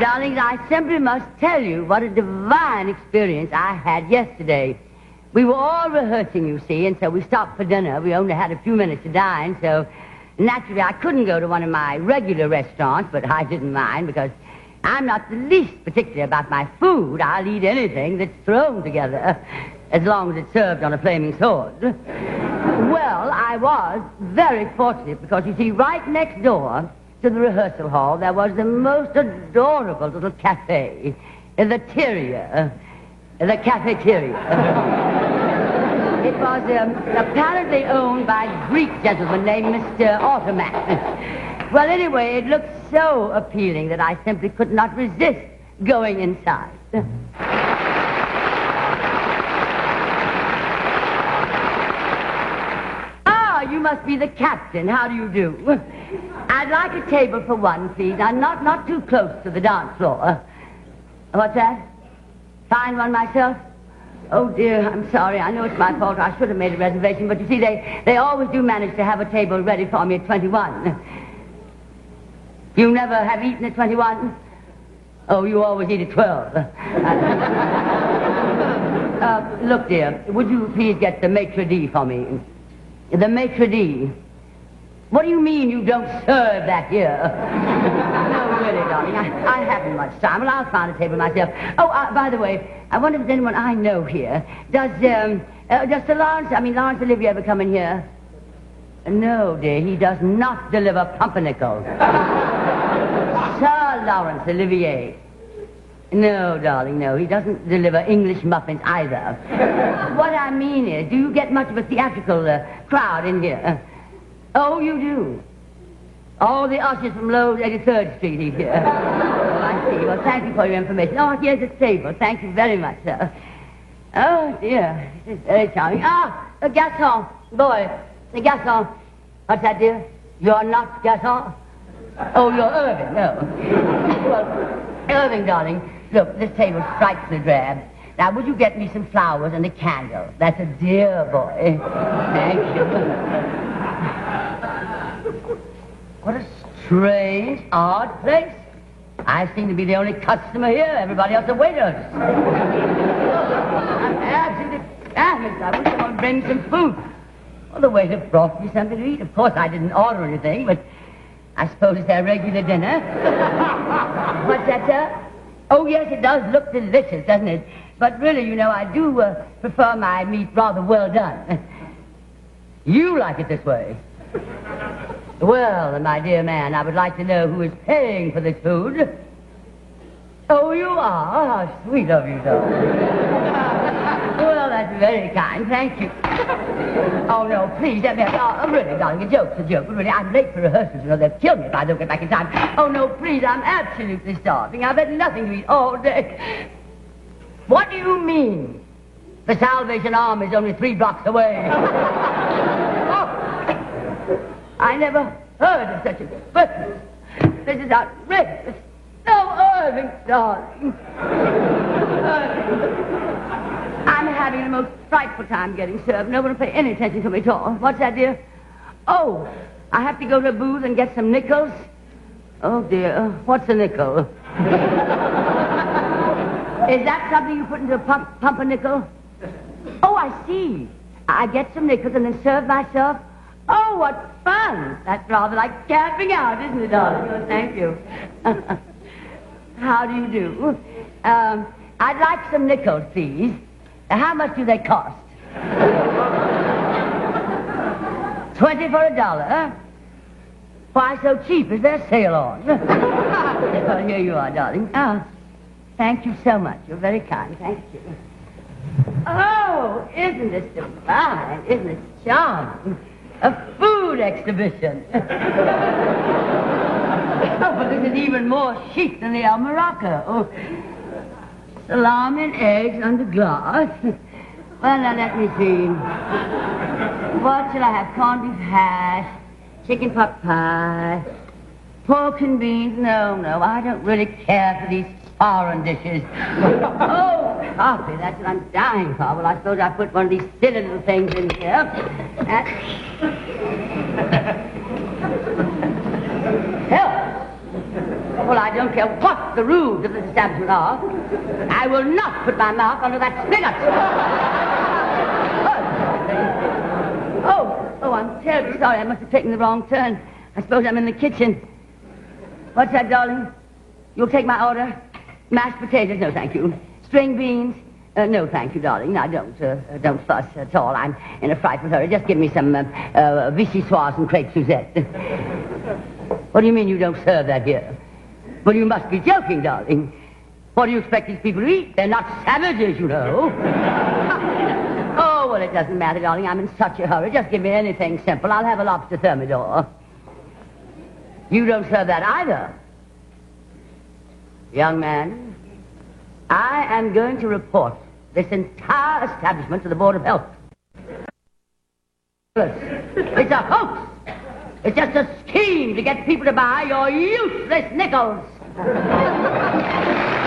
Darlings, I simply must tell you what a divine experience I had yesterday. We were all rehearsing, you see, and so we stopped for dinner. We only had a few minutes to dine, so naturally I couldn't go to one of my regular restaurants, but I didn't mind because I'm not the least particular about my food. I'll eat anything that's thrown together, as long as it's served on a flaming sword. Well, I was very fortunate because, you see, right next door to the rehearsal hall, there was the most adorable little cafe, the Tyria, the cafeteria. it was um, apparently owned by a Greek gentleman named Mr. Automat. well, anyway, it looked so appealing that I simply could not resist going inside. Ah, you must be the captain. How do you do? I'd like a table for one, please. I'm not, not too close to the dance floor. What's that? Find one myself? Oh, dear, I'm sorry. I know it's my fault. I should have made a reservation, but you see, they, they always do manage to have a table ready for me at 21. You never have eaten at 21? Oh, you always eat at 12. uh, look, dear, would you please get the maitre d' for me? The maitre d'. What do you mean you don't serve that here? no, really, darling. I, I haven't much time. Well, I'll find a table myself. Oh, uh, by the way, I wonder if there's anyone I know here. Does, um, uh, does Sir Lawrence, I mean, Laurence Olivier ever come in here? No, dear, he does not deliver pumpernickel. Sir Laurence Olivier. No, darling, no. He doesn't deliver English muffins either. what I mean is, do you get much of a theatrical uh, crowd in here? Oh, you do? All the ushers from Loew's 83rd Street eat here. oh, I see. Well, thank you for your information. Oh, here's a table. Thank you very much, sir. Oh, dear. This is very charming. Ah, the garçon. Boy, the garçon. What's that, dear? You're not garçon? Oh, you're Irving. No. well, Irving, darling, look, this table's frightfully drab. Now, would you get me some flowers and a candle? That's a dear boy. Thank you. What a strange, odd place. I seem to be the only customer here. Everybody else are waiters. I'm absolutely famished. I wish someone bring some food. Well, the waiter brought me something to eat. Of course, I didn't order anything, but I suppose it's their regular dinner. What's that, sir? Oh, yes, it does look delicious, doesn't it? But really, you know, I do uh, prefer my meat rather well done. You like it this way. Well, my dear man, I would like to know who is paying for this food. Oh, you are? How sweet of you, darling. Very kind. Thank you. Oh, no, please, let me have... Oh, really, darling, a joke's a joke. Really, I'm late for rehearsals. You know, they'll kill me if I don't get back in time. Oh, no, please, I'm absolutely starving. I've had nothing to eat all day. What do you mean? The Salvation Army is only three blocks away. Oh, I never heard of such a business. This is outrageous. No, Irving, darling. I'm having the most frightful time getting served. No one will pay any attention to me at all. What's that, dear? Oh, I have to go to a booth and get some nickels? Oh, dear. What's a nickel? Is that something you put into a pump, pumpernickel? Oh, I see. I get some nickels and then serve myself Oh, what fun! That's rather like camping out, isn't it, darling? Oh, thank you. How do you do? Um, I'd like some nickels, please. How much do they cost? Twenty for a dollar? Why so cheap? Is there sale on? well, here you are, darling. Oh, thank you so much. You're very kind. Thank you. Oh, isn't this divine? Isn't it charming? A food exhibition. oh, but this is even more chic than the El Morocco. Oh, salami and eggs under glass. Well, now let me see. What shall I have? Corned beef hash, chicken pot pie, pork and beans. No, no, I don't really care for these foreign dishes. oh, coffee, that's what I'm dying for. Well, I suppose I put one of these silly little things in here. That... Well, I don't care what the rules of this establishment are. I will not put my mouth under that spigot. oh, oh, I'm terribly sorry. I must have taken the wrong turn. I suppose I'm in the kitchen. What's that, darling? You'll take my order? Mashed potatoes? No, thank you. String beans? Uh, no, thank you, darling. Now, don't, uh, don't fuss at all. I'm in a frightful hurry. Just give me some uh, uh, vichyssoise and crepe Suzette. what do you mean you don't serve that here? Well, you must be joking, darling. What do you expect these people to eat? They're not savages, you know. oh, well, it doesn't matter, darling. I'm in such a hurry. Just give me anything simple. I'll have a lobster thermidor. You don't serve that either. Young man, I am going to report this entire establishment to the Board of Health. It's a hoax. It's just a scheme to get people to buy your useless nickels.